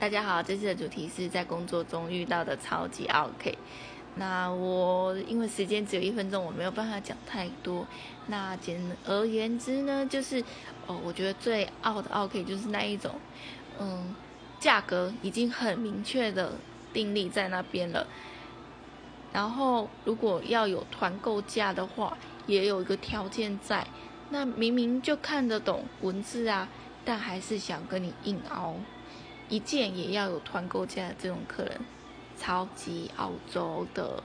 大家好，这次的主题是在工作中遇到的超级 OK。那我因为时间只有一分钟，我没有办法讲太多。那简而言之呢，就是哦，我觉得最傲的 OK 就是那一种，嗯，价格已经很明确的定立在那边了。然后如果要有团购价的话，也有一个条件在。那明明就看得懂文字啊，但还是想跟你硬凹。一件也要有团购价的这种客人，超级澳洲的。